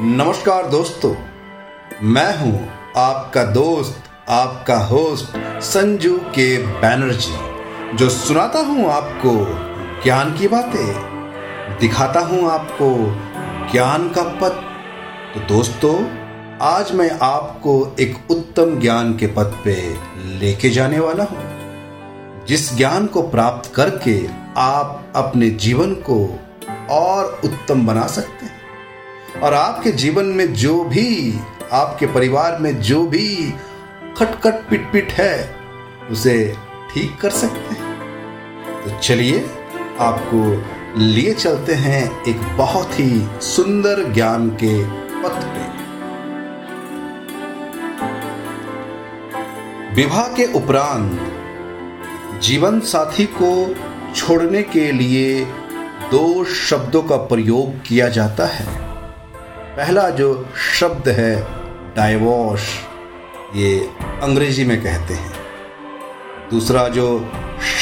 नमस्कार दोस्तों, मैं हूँ आपका दोस्त, आपका होस्ट संजू के बैनर्जी जो सुनाता हूँ आपको ज्ञान की बातें, दिखाता हूँ आपको ज्ञान का पथ। तो दोस्तों, आज मैं आपको एक उत्तम ज्ञान के पथ पे लेके जाने वाला हूँ, जिस ज्ञान को प्राप्त करके आप अपने जीवन को और उत्तम बना सकते हैं। और आपके जीवन में जो भी, आपके परिवार में जो भी खटखट पिट पिट है, उसे ठीक कर सकते हैं। तो चलिए, आपको लिए चलते हैं एक बहुत ही सुंदर ज्ञान के पथ पे। विवाह के उपरांत जीवन साथी को छोड़ने के लिए दो शब्दों का प्रयोग किया जाता है। पहला जो शब्द है डाइवोर्स ये अंग्रेज़ी में कहते हैं। दूसरा जो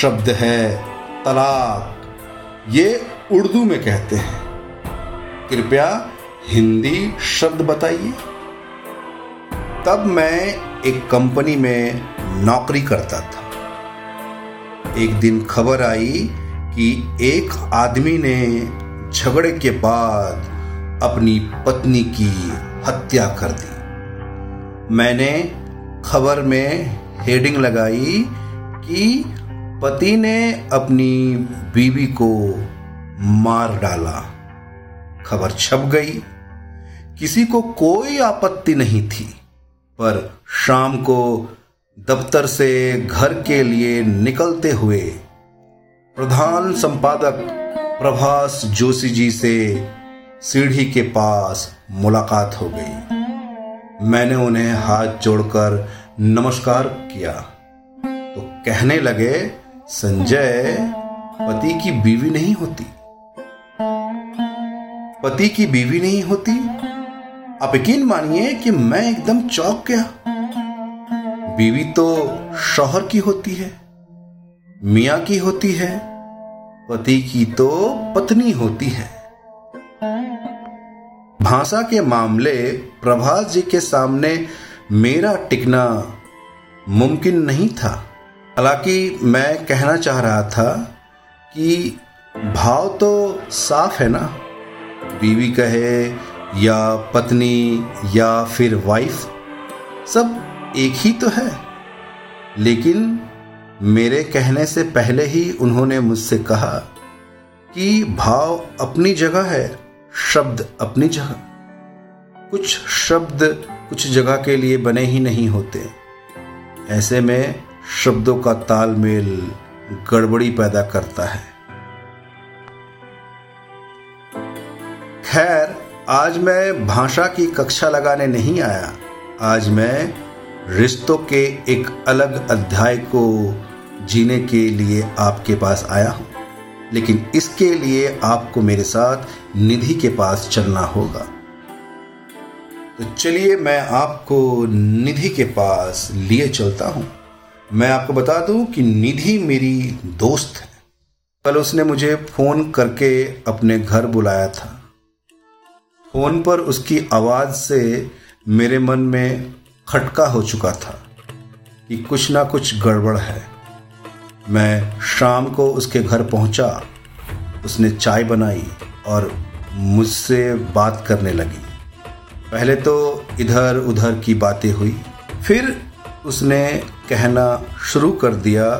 शब्द है, तलाक, ये उर्दू में कहते हैं। कृपया हिंदी शब्द बताइए। तब मैं एक कंपनी में नौकरी करता था। एक दिन खबर आई कि एक आदमी ने झगड़े के बाद अपनी पत्नी की हत्या कर दी। मैंने खबर में हेडिंग लगाई कि पति ने अपनी बीवी को मार डाला। खबर छप गई। किसी को कोई आपत्ति नहीं थी, पर शाम को दफ्तर से घर के लिए निकलते हुए प्रधान संपादक प्रभास जोशी जी से सीढ़ी के पास मुलाकात हो गई। मैंने उन्हें हाथ जोड़कर नमस्कार किया। तो कहने लगे, संजय, पति की बीवी नहीं होती। पति की बीवी नहीं होती? आप यकीन मानिए कि मैं एकदम चौंक गया। बीवी तो शौहर की होती है, मियाँ की होती है, पति की तो पत्नी होती है। भाषा के मामले प्रभास जी के सामने मेरा टिकना मुमकिन नहीं था। हालाँकि मैं कहना चाह रहा था कि भाव तो साफ़ है ना। बीवी कहे या पत्नी या फिर वाइफ सब एक ही तो है। लेकिन मेरे कहने से पहले ही उन्होंने मुझसे कहा कि भाव अपनी जगह है, शब्द अपनी जगह। कुछ शब्द कुछ जगह के लिए बने ही नहीं होते। ऐसे में शब्दों का तालमेल गड़बड़ी पैदा करता है। खैर, आज मैं भाषा की कक्षा लगाने नहीं आया। आज मैं रिश्तों के एक अलग अध्याय को जीने के लिए आपके पास आया हूँ। लेकिन इसके लिए आपको मेरे साथ निधि के पास चलना होगा। तो चलिए मैं आपको निधि के पास लिए चलता हूँ। मैं आपको बता दूँ कि निधि मेरी दोस्त है। कल उसने मुझे फ़ोन करके अपने घर बुलाया था। फ़ोन पर उसकी आवाज़ से मेरे मन में खटका हो चुका था कि कुछ ना कुछ गड़बड़ है। मैं शाम को उसके घर पहुँचा, उसने चाय बनाई और मुझसे बात करने लगी। पहले तो इधर उधर की बातें हुई, फिर उसने कहना शुरू कर दिया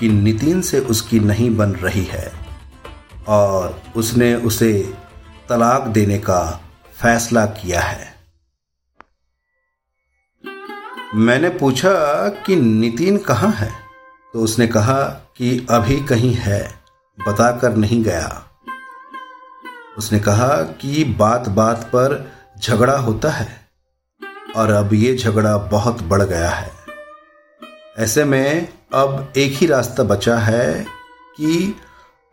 कि नितिन से उसकी नहीं बन रही है और उसने उसे तलाक देने का फैसला किया है। मैंने पूछा कि नितिन कहाँ है? तो उसने कहा कि अभी कहीं है, बताकर नहीं गया। उसने कहा कि बात बात पर झगड़ा होता है, और अब ये झगड़ा बहुत बढ़ गया है। ऐसे में अब एक ही रास्ता बचा है कि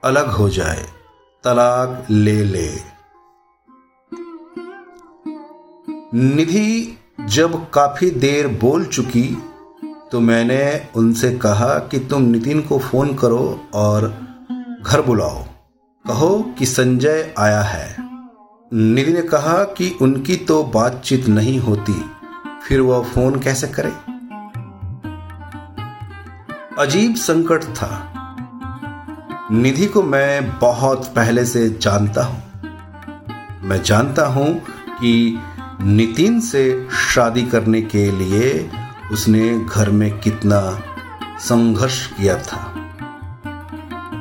अलग हो जाए, तलाक ले ले। निधि जब काफ़ी देर बोल चुकी तो मैंने उनसे कहा कि तुम नितिन को फ़ोन करो और घर बुलाओ। कहो कि संजय आया है। निधि ने कहा कि उनकी तो बातचीत नहीं होती, फिर वह फ़ोन कैसे करे? अजीब संकट था। निधि को मैं बहुत पहले से जानता हूँ। मैं जानता हूँ कि नितिन से शादी करने के लिए उसने घर में कितना संघर्ष किया था।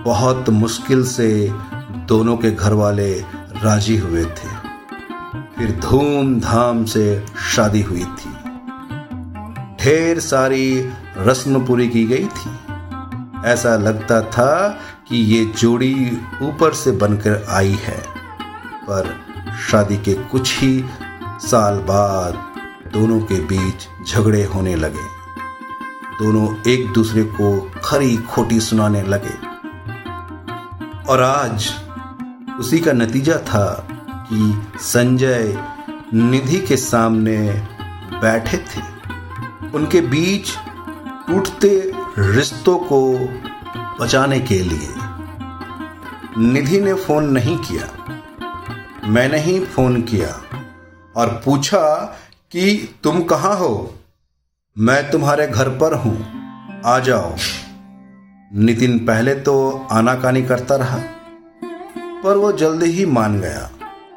बहुत मुश्किल से दोनों के घर वाले राज़ी हुए थे। फिर धूमधाम से शादी हुई थी। ढेर सारी रस्म पूरी की गई थी। ऐसा लगता था कि ये जोड़ी ऊपर से बनकर आई है, पर शादी के कुछ ही साल बाद दोनों के बीच झगड़े होने लगे। दोनों एक दूसरे को खरी खोटी सुनाने लगे। और आज उसी का नतीजा था कि संजय निधि के सामने बैठे थे। उनके बीच टूटते रिश्तों को बचाने के लिए निधि ने फ़ोन नहीं किया। मैंने ही फ़ोन किया। और पूछा कि तुम कहाँ हो? मैं तुम्हारे घर पर हूँ। आ जाओ। नितिन पहले तो आनाकानी करता रहा, पर वो जल्दी ही मान गया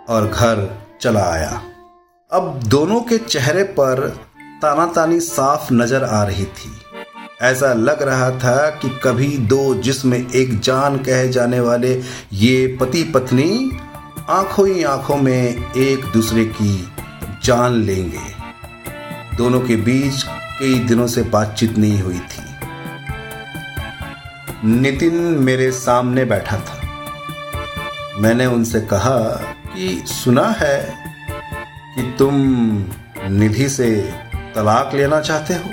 और घर चला आया। अब दोनों के चेहरे पर तानातानी साफ़ नज़र आ रही थी। ऐसा लग रहा था कि कभी दो जिसमें एक जान कहे जाने वाले ये पति पत्नी आँखों ही आँखों में एक दूसरे की जान लेंगे। दोनों के बीच कई दिनों से बातचीत नहीं हुई थी। नितिन मेरे सामने बैठा था। मैंने उनसे कहा कि सुना है कि तुम निधि से तलाक लेना चाहते हो?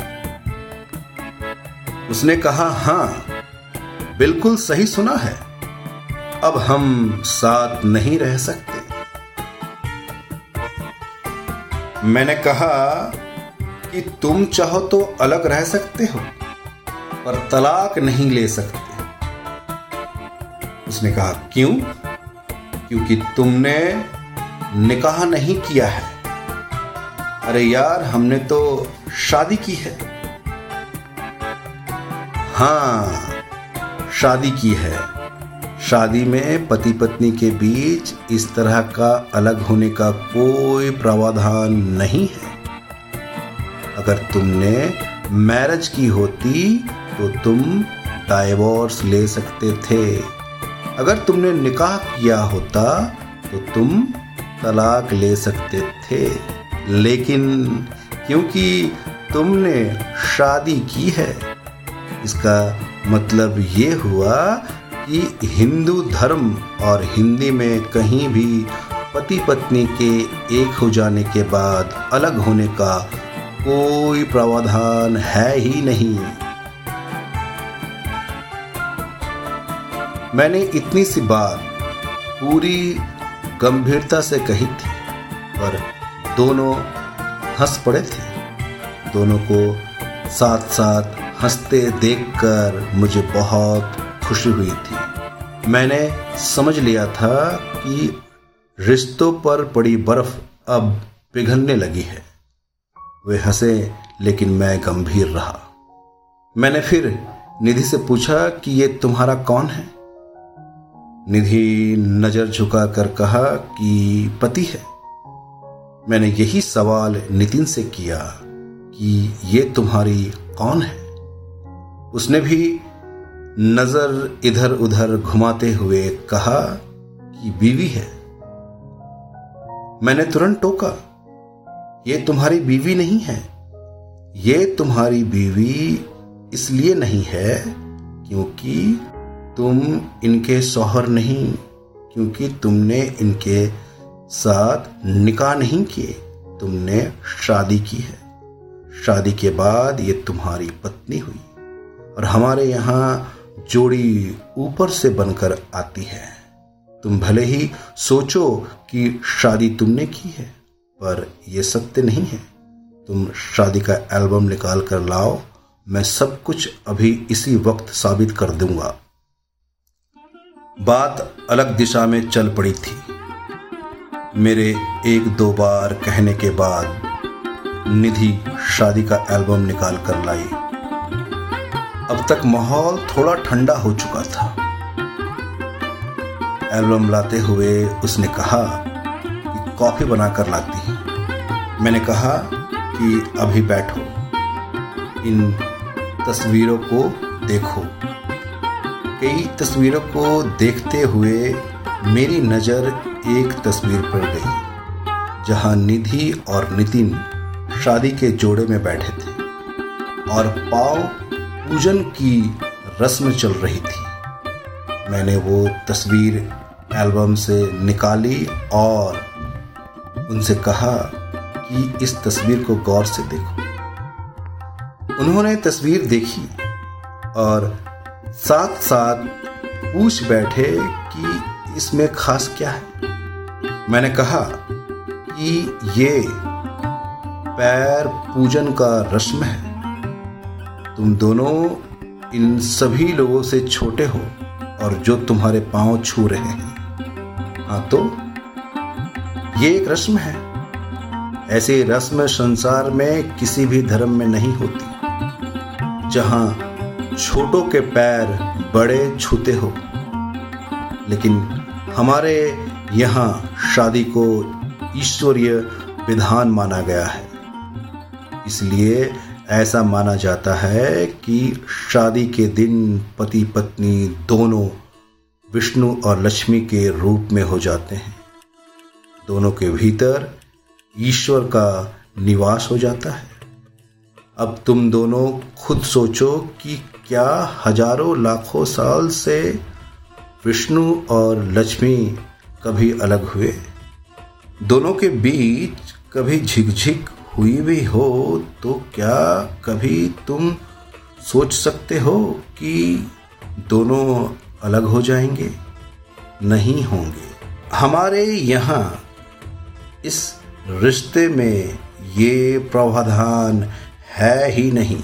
उसने कहा, हाँ, बिल्कुल सही सुना है। अब हम साथ नहीं रह सकते। मैंने कहा कि तुम चाहो तो अलग रह सकते हो, पर तलाक नहीं ले सकते। उसने कहा, क्यों? क्योंकि तुमने निकाह नहीं किया है। अरे यार, हमने तो शादी की है। हाँ शादी की है। शादी में पति पत्नी के बीच इस तरह का अलग होने का कोई प्रावधान नहीं है। अगर तुमने मैरिज की होती तो तुम डाइवोर्स ले सकते थे। अगर तुमने निकाह किया होता तो तुम तलाक ले सकते थे। लेकिन क्योंकि तुमने शादी की है, इसका मतलब ये हुआ कि हिंदू धर्म और हिंदी में कहीं भी पति पत्नी के एक हो जाने के बाद अलग होने का कोई प्रावधान है ही नहीं। मैंने इतनी सी बात पूरी गंभीरता से कही थी, पर दोनों हंस पड़े थे। दोनों को साथ साथ हँसते देखकर मुझे बहुत खुशी हुई थी। मैंने समझ लिया था कि रिश्तों पर पड़ी बर्फ़ अब पिघलने लगी है। वे हंसे, लेकिन मैं गंभीर रहा। मैंने फिर निधि से पूछा कि ये तुम्हारा कौन है? निधि नज़र झुकाकर कहा कि पति है। मैंने यही सवाल नितिन से किया कि ये तुम्हारी कौन है? उसने भी नज़र इधर उधर घुमाते हुए कहा कि, बीवी है। मैंने तुरंत टोका, ये तुम्हारी बीवी नहीं है। ये तुम्हारी बीवी इसलिए नहीं है क्योंकि तुम इनके शौहर नहीं, क्योंकि तुमने इनके साथ निकाह नहीं किए, तुमने शादी की है। शादी के बाद ये तुम्हारी पत्नी हुई और हमारे यहाँ जोड़ी ऊपर से बनकर आती है। तुम भले ही सोचो कि शादी तुमने की है, पर यह सत्य नहीं है। तुम शादी का एल्बम निकाल कर लाओ, मैं सब कुछ अभी इसी वक्त साबित कर दूँगा। बात अलग दिशा में चल पड़ी थी। मेरे एक दो बार कहने के बाद निधि शादी का एल्बम निकाल कर लाई। अब तक माहौल थोड़ा ठंडा हो चुका था। एल्बम लाते हुए उसने कहा कि कॉफ़ी बनाकर लाती मैंने कहा कि अभी बैठो। इन तस्वीरों को देखो। कई तस्वीरों को देखते हुए मेरी नज़र एक तस्वीर पर गई, जहाँ निधि और नितिन शादी के जोड़े में बैठे थे और पाव पूजन की रस्म चल रही थी। मैंने वो तस्वीर एल्बम से निकाली और उनसे कहा कि इस तस्वीर को गौर से देखो। उन्होंने तस्वीर देखी और साथ साथ पूछ बैठे कि इसमें खास क्या है। मैंने कहा कि ये पैर पूजन का रस्म है। तुम दोनों इन सभी लोगों से छोटे हो और जो तुम्हारे पाँव छू रहे हैं। हाँ तो ये एक रस्म है। ऐसी रस्म संसार में किसी भी धर्म में नहीं होती। जहाँ छोटों के पैर बड़े छूते हो। लेकिन हमारे यहाँ शादी को ईश्वरीय विधान माना गया है। इसलिए ऐसा माना जाता है कि शादी के दिन पति पत्नी दोनों विष्णु और लक्ष्मी के रूप में हो जाते हैं। दोनों के भीतर ईश्वर का निवास हो जाता है। अब तुम दोनों खुद सोचो कि क्या हज़ारों लाखों साल से विष्णु और लक्ष्मी कभी अलग हुए। दोनों के बीच कभी झिकझिक हुई भी हो तो क्या कभी तुम सोच सकते हो कि दोनों अलग हो जाएँगे? नहीं होंगे। हमारे यहाँ इस रिश्ते में ये प्रावधान है ही नहीं।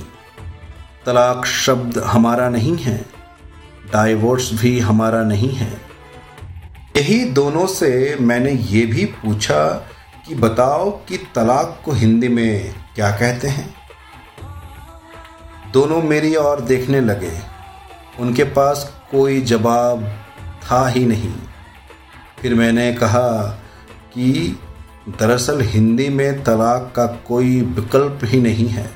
तलाक शब्द हमारा नहीं है डाइवोर्स भी हमारा नहीं है। यही दोनों से मैंने ये भी पूछा कि बताओ कि तलाक को हिंदी में क्या कहते हैं? दोनों मेरी ओर देखने लगे। उनके पास कोई जवाब था ही नहीं। फिर मैंने कहा कि दरअसल हिंदी में तलाक का कोई विकल्प ही नहीं है।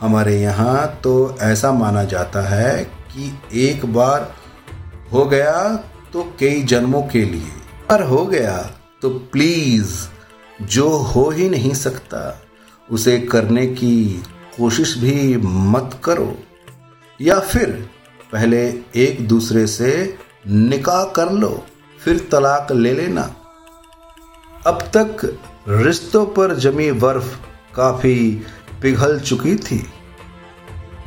हमारे यहाँ तो ऐसा माना जाता है कि एक बार हो गया तो कई जन्मों के लिए। पर हो गया तो प्लीज़ जो हो ही नहीं सकता, उसे करने की कोशिश भी मत करो। या फिर पहले एक दूसरे से निकाह कर लो, फिर तलाक ले लेना। अब तक रिश्तों पर जमी बर्फ़ काफ़ी पिघल चुकी थी।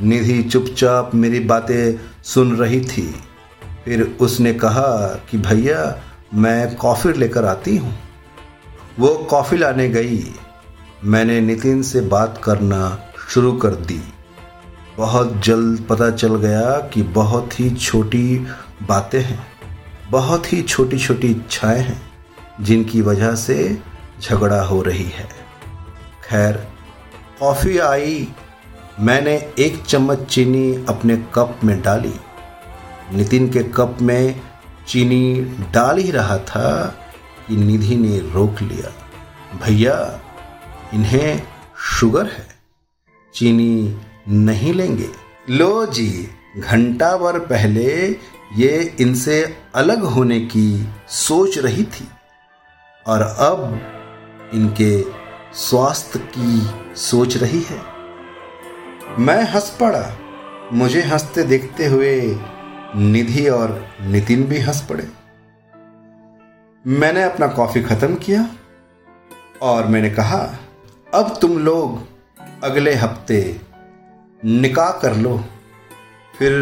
निधि चुपचाप मेरी बातें सुन रही थी। फिर उसने कहा कि भैया, मैं कॉफ़ी लेकर आती हूँ। वो कॉफ़ी लाने गई। मैंने नितिन से बात करना शुरू कर दी। बहुत जल्द पता चल गया कि बहुत ही छोटी बातें हैं। बहुत ही छोटी छोटी इच्छाएँ हैं, जिनकी वजह से झगड़ा हो रही है। खैर, कॉफ़ी आई। मैंने एक चम्मच चीनी अपने कप में डाली। नितिन के कप में चीनी डाल ही रहा था। कि निधि ने रोक लिया। भैया, इन्हें शुगर है, चीनी नहीं लेंगे। लो जी, घंटा भर पहले ये इनसे अलग होने की सोच रही थी और अब इनके स्वास्थ्य की सोच रही है। मैं हंस पड़ा। मुझे हँसते देखते हुए निधि और नितिन भी हंस पड़े। मैंने अपना कॉफ़ी खत्म किया और मैंने कहा, अब तुम लोग अगले हफ़्ते निकाह कर लो। फिर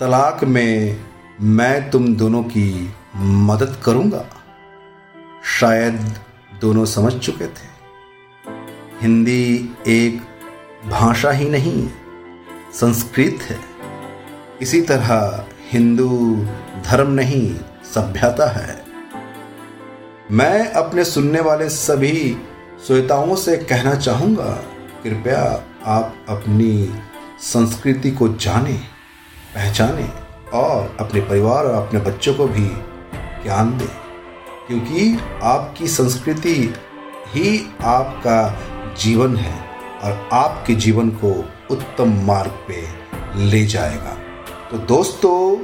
तलाक में मैं तुम दोनों की मदद करूँगा। शायद दोनों समझ चुके थे। हिंदी एक भाषा ही नहीं, संस्कृत है। इसी तरह हिंदू धर्म नहीं, सभ्यता है। मैं अपने सुनने वाले सभी श्रोताओं से कहना चाहूँगा, कृपया आप अपनी संस्कृति को जानें, पहचानें और अपने परिवार और अपने बच्चों को भी ज्ञान दें। क्योंकि आपकी संस्कृति ही आपका जीवन है और आपके जीवन को उत्तम मार्ग पे ले जाएगा। तो दोस्तों,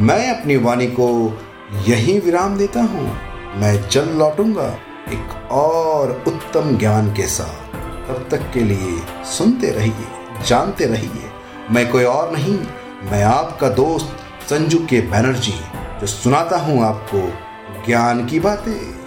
मैं अपनी वाणी को यही विराम देता हूँ। मैं जल्द लौटूँगा एक और उत्तम ज्ञान के साथ। तब तक के लिए सुनते रहिए, जानते रहिए। मैं कोई और नहीं, मैं आपका दोस्त संजू के बैनर्जी, जो सुनाता हूँ आपको ज्ञान की बातें।